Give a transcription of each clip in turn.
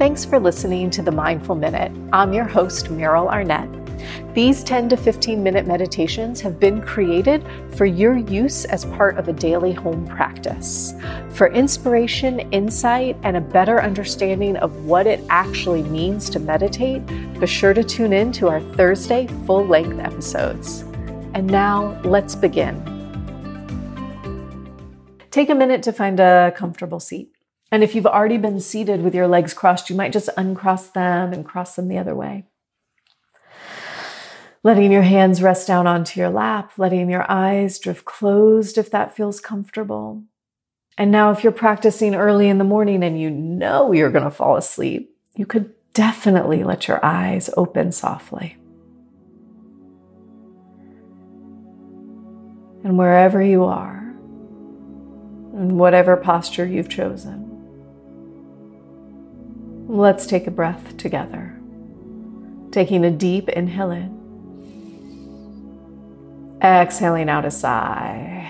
Thanks for listening to the Mindful Minute. I'm your host, Meryl Arnett. These 10 to 15 minute meditations have been created for your use as part of a daily home practice. For inspiration, insight, and a better understanding of what it actually means to meditate, be sure to tune in to our Thursday full length episodes. And now let's begin. Take a minute to find a comfortable seat. And if you've already been seated with your legs crossed, you might just uncross them and cross them the other way. Letting your hands rest down onto your lap, letting your eyes drift closed if that feels comfortable. And now, if you're practicing early in the morning and you know you're going to fall asleep, you could definitely let your eyes open softly. And wherever you are, in whatever posture you've chosen, Let's take a breath together. Taking a deep inhale in. Exhaling out a sigh.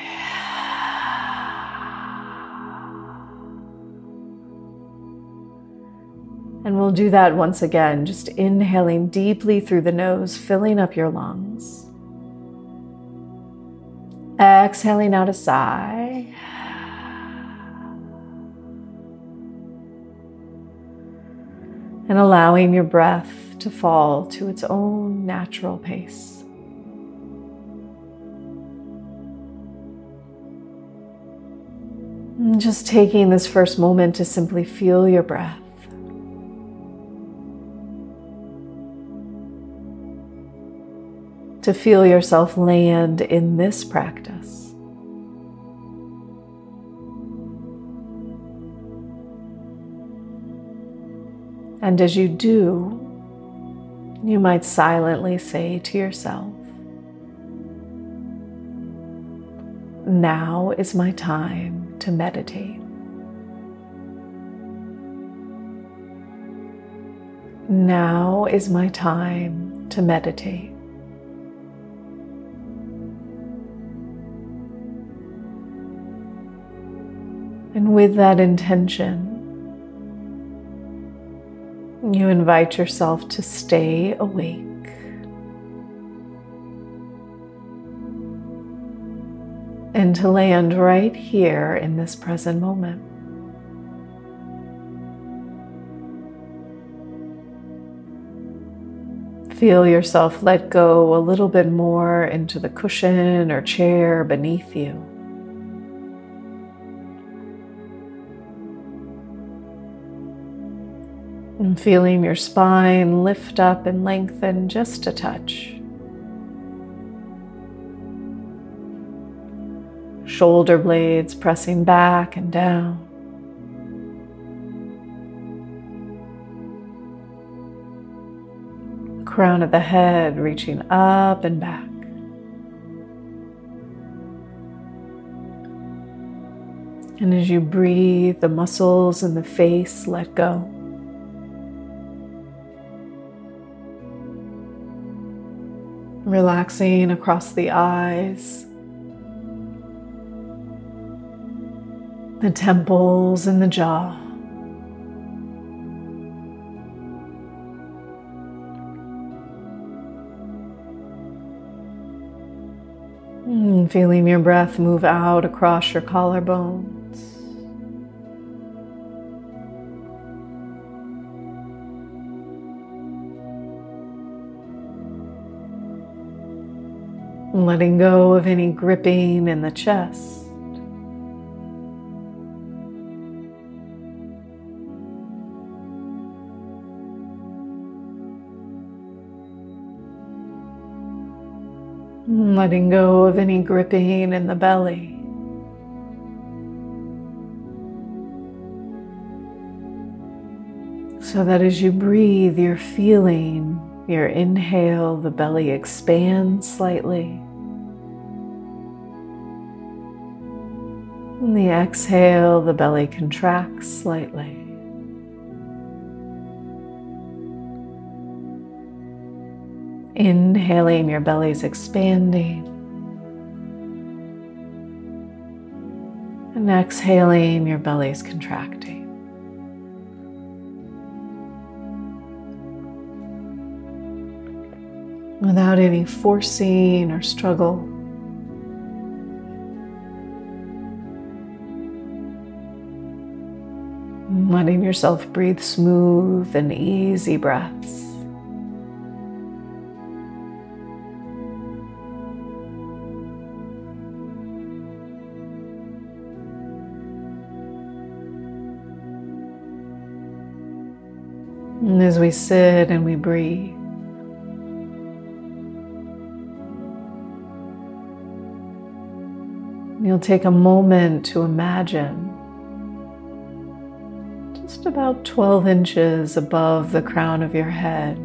And we'll do that once again, just inhaling deeply through the nose, filling up your lungs. Exhaling out a sigh. And allowing your breath to fall to its own natural pace. And just taking this first moment to simply feel your breath. To feel yourself land in this practice. And as you do, you might silently say to yourself, Now is my time to meditate. Now is my time to meditate. And with that intention, you invite yourself to stay awake. And to land right here in this present moment. Feel yourself let go a little bit more into the cushion or chair beneath you. Feeling your spine lift up and lengthen just a touch. Shoulder blades pressing back and down. Crown of the head reaching up and back. And as you breathe, the muscles in the face let go. Relaxing across the eyes, the temples, and the jaw. And mm, feeling your breath move out across your collarbone. Letting go of any gripping in the chest. Letting go of any gripping in the belly. So that as you breathe, you're feeling your inhale, the belly expands slightly. On the exhale, the belly contracts slightly. Inhaling, your belly's expanding. And exhaling, your belly's contracting. Without any forcing or struggle. Letting yourself breathe smooth and easy breaths. And as we sit and we breathe, you'll take a moment to imagine just about 12 inches above the crown of your head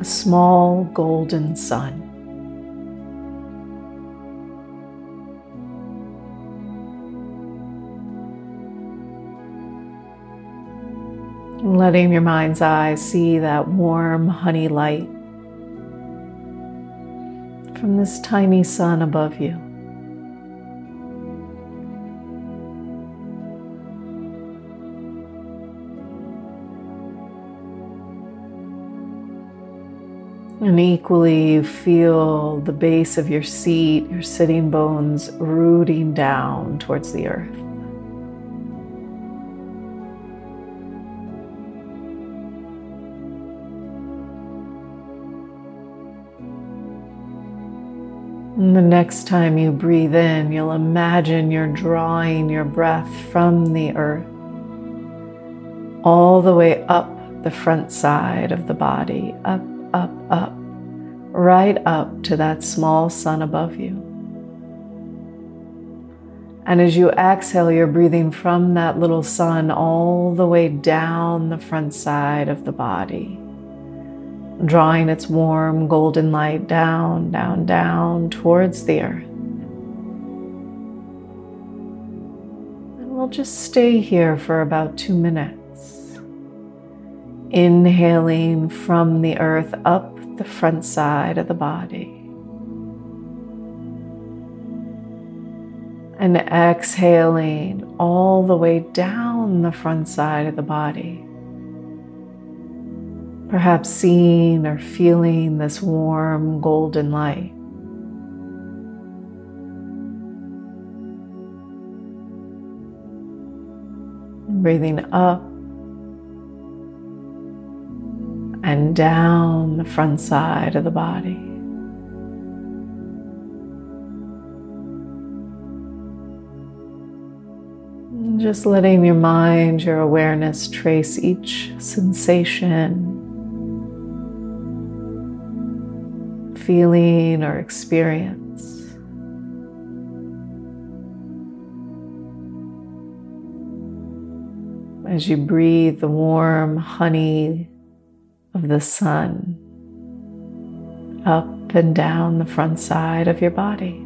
a small golden sun. letting your mind's eye see that warm honey light from this tiny sun above you. And equally, you feel the base of your seat, your sitting bones rooting down towards the earth. And the next time you breathe in, you'll imagine you're drawing your breath from the earth all the way up the front side of the body, up, up, up, right up to that small sun above you. And as you exhale, you're breathing from that little sun all the way down the front side of the body drawing its warm golden light down, down, down towards the earth. And we'll just stay here for about two minutes, inhaling from the earth up the front side of the body. And exhaling all the way down the front side of the body perhaps seeing or feeling this warm golden light. Breathing up and down the front side of the body. Just letting your mind, your awareness trace each sensation feeling or experience. As you breathe the warm honey of the sun up and down the front side of your body.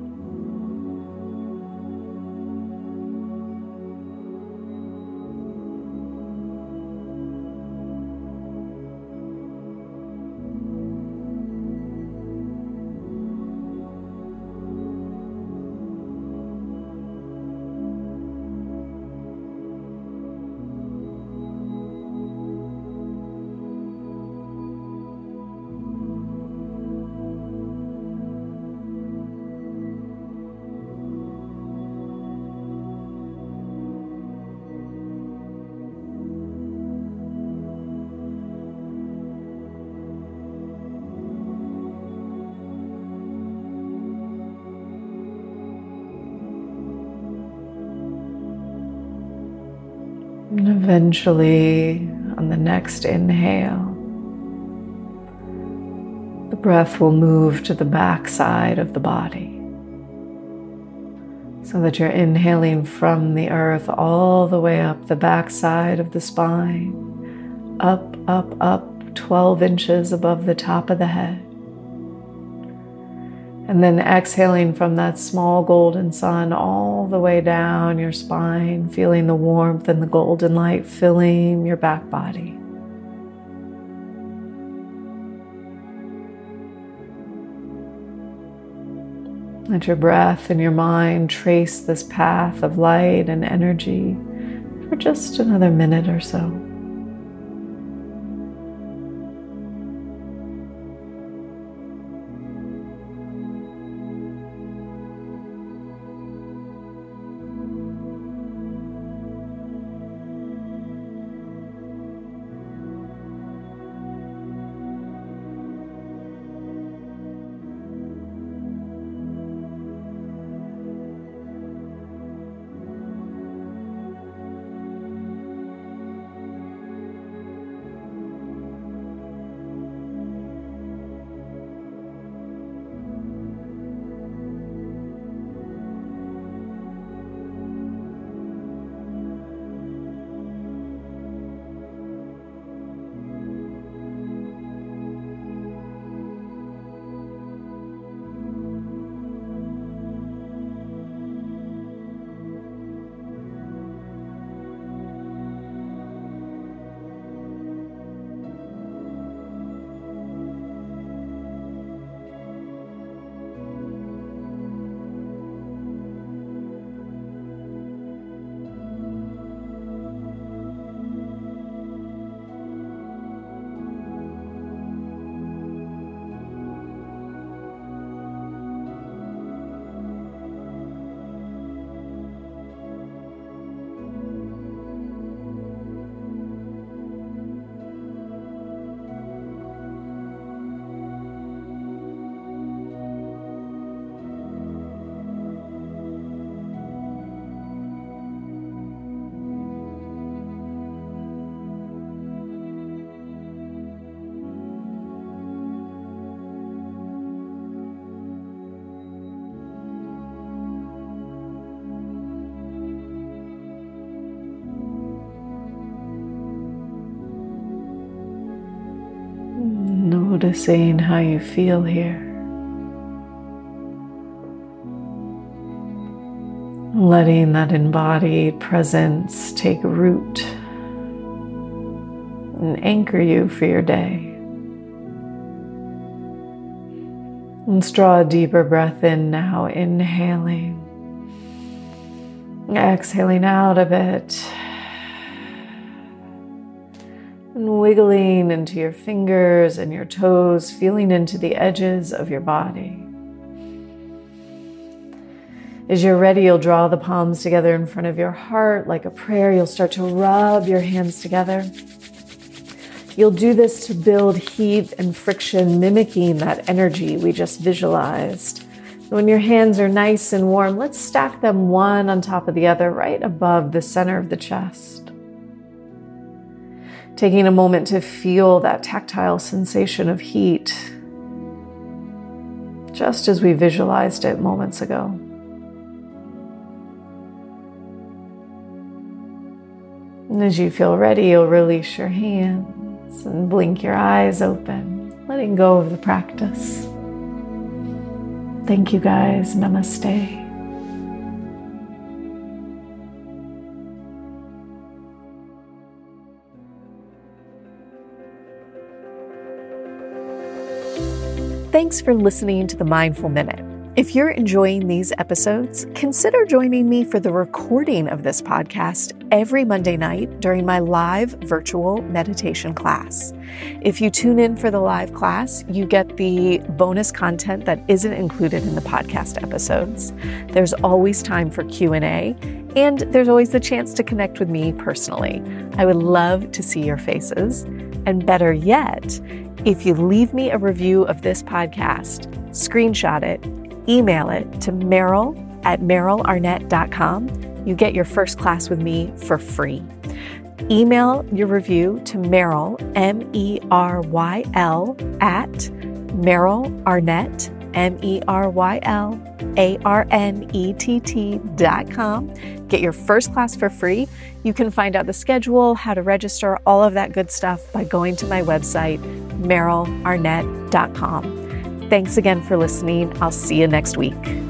And eventually, on the next inhale, the breath will move to the back side of the body. So that you're inhaling from the earth all the way up the back side of the spine, up, up, up, 12 inches above the top of the head. And then exhaling from that small golden sun all the way down your spine, feeling the warmth and the golden light filling your back body. Let your breath and your mind trace this path of light and energy for just another minute or so. Noticing how you feel here. Letting that embodied presence take root and anchor you for your day. Let's draw a deeper breath in now, inhaling, exhaling out a bit, wiggling into your fingers and your toes, feeling into the edges of your body. As you're ready, you'll draw the palms together in front of your heart like a prayer. You'll start to rub your hands together. You'll do this to build heat and friction, mimicking that energy we just visualized. When your hands are nice and warm, let's stack them one on top of the other right above the center of the chest. Taking a moment to feel that tactile sensation of heat, just as we visualized it moments ago. And as you feel ready, you'll release your hands and blink your eyes open, letting go of the practice. Thank you guys. Namaste. Thanks for listening to the Mindful Minute. If you're enjoying these episodes, consider joining me for the recording of this podcast every Monday night during my live virtual meditation class. If you tune in for the live class, you get the bonus content that isn't included in the podcast episodes. There's always time for Q&A, and there's always the chance to connect with me personally. I would love to see your faces. And better yet, if you leave me a review of this podcast, screenshot it email it to Meryl at merylarnett.com. You get your first class with me for free. Email your review to Meryl, M E R Y L, at Meryl Arnett, M E R Y L A R N E T T dot com. Get your first class for free. You can find out the schedule, how to register, all of that good stuff by going to my website, merylarnett.com. Thanks again for listening. I'll see you next week.